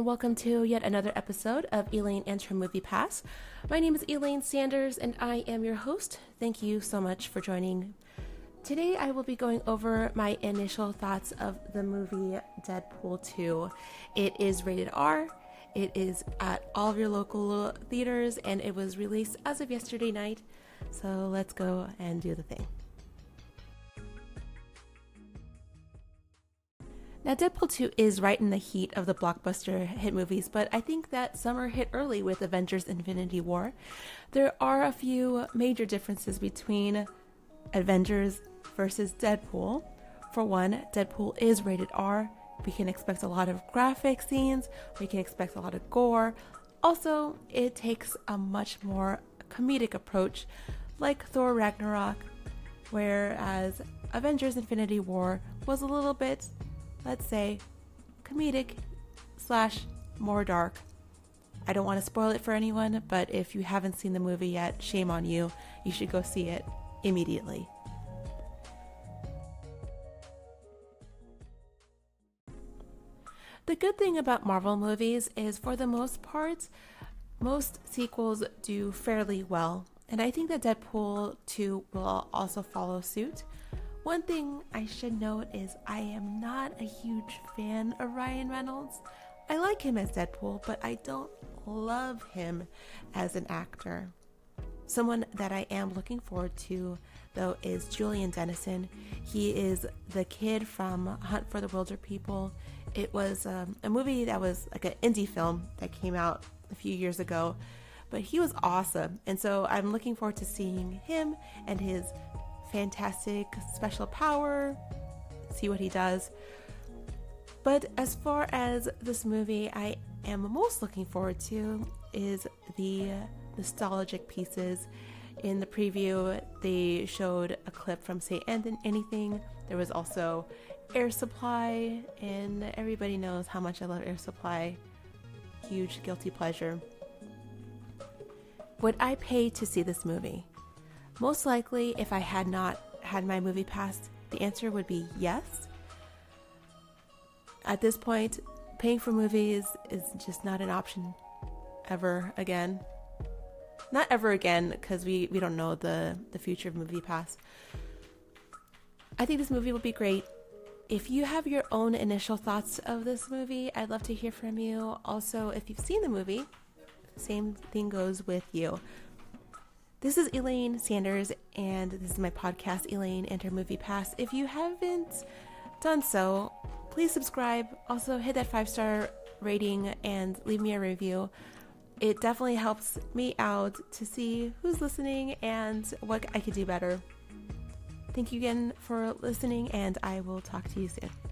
welcome to yet another episode of Elaine and her Movie Pass. My name is Elaine Sanders, and I am your host. Thank you so much for joining. Today, I will be going over my initial thoughts of the movie Deadpool 2. It is rated R. It is at all of your local theaters, and it was released as of yesterday night. So let's go and do the thing. Now, Deadpool 2 is right in the heat of the blockbuster hit movies, but I think that summer hit early with Avengers Infinity War. There are a few major differences between Avengers versus Deadpool. For one, Deadpool is rated R. We can expect a lot of graphic scenes, we can expect a lot of gore. Also, it takes a much more comedic approach, like Thor Ragnarok, whereas Avengers Infinity War was a little bit let's say, comedic slash more dark. I don't want to spoil it for anyone, but if you haven't seen the movie yet, shame on you. You should go see it immediately. The good thing about Marvel movies is, for the most part, most sequels do fairly well, and I think that Deadpool 2 will also follow suit. One thing I should note is I am not a huge fan of Ryan Reynolds. I like him as Deadpool, but I don't love him as an actor. Someone that I am looking forward to, though, is Julian Dennison. He is the kid from Hunt for the Wilderpeople. It was um, a movie that was like an indie film that came out a few years ago, but he was awesome. And so I'm looking forward to seeing him and his fantastic special power, see what he does. But as far as this movie, I am most looking forward to is the nostalgic pieces. In the preview, they showed a clip from Say Anything. There was also Air Supply, and everybody knows how much I love Air Supply. Huge guilty pleasure. Would I pay to see this movie? Most likely, if I had not had my movie pass, the answer would be yes. At this point, paying for movies is just not an option ever again. Not ever again, because we, we don't know the, the future of Movie Pass. I think this movie will be great. If you have your own initial thoughts of this movie, I'd love to hear from you. Also, if you've seen the movie, same thing goes with you. This is Elaine Sanders, and this is my podcast, Elaine and her Movie Pass. If you haven't done so, please subscribe. Also, hit that five star rating and leave me a review. It definitely helps me out to see who's listening and what I could do better. Thank you again for listening, and I will talk to you soon.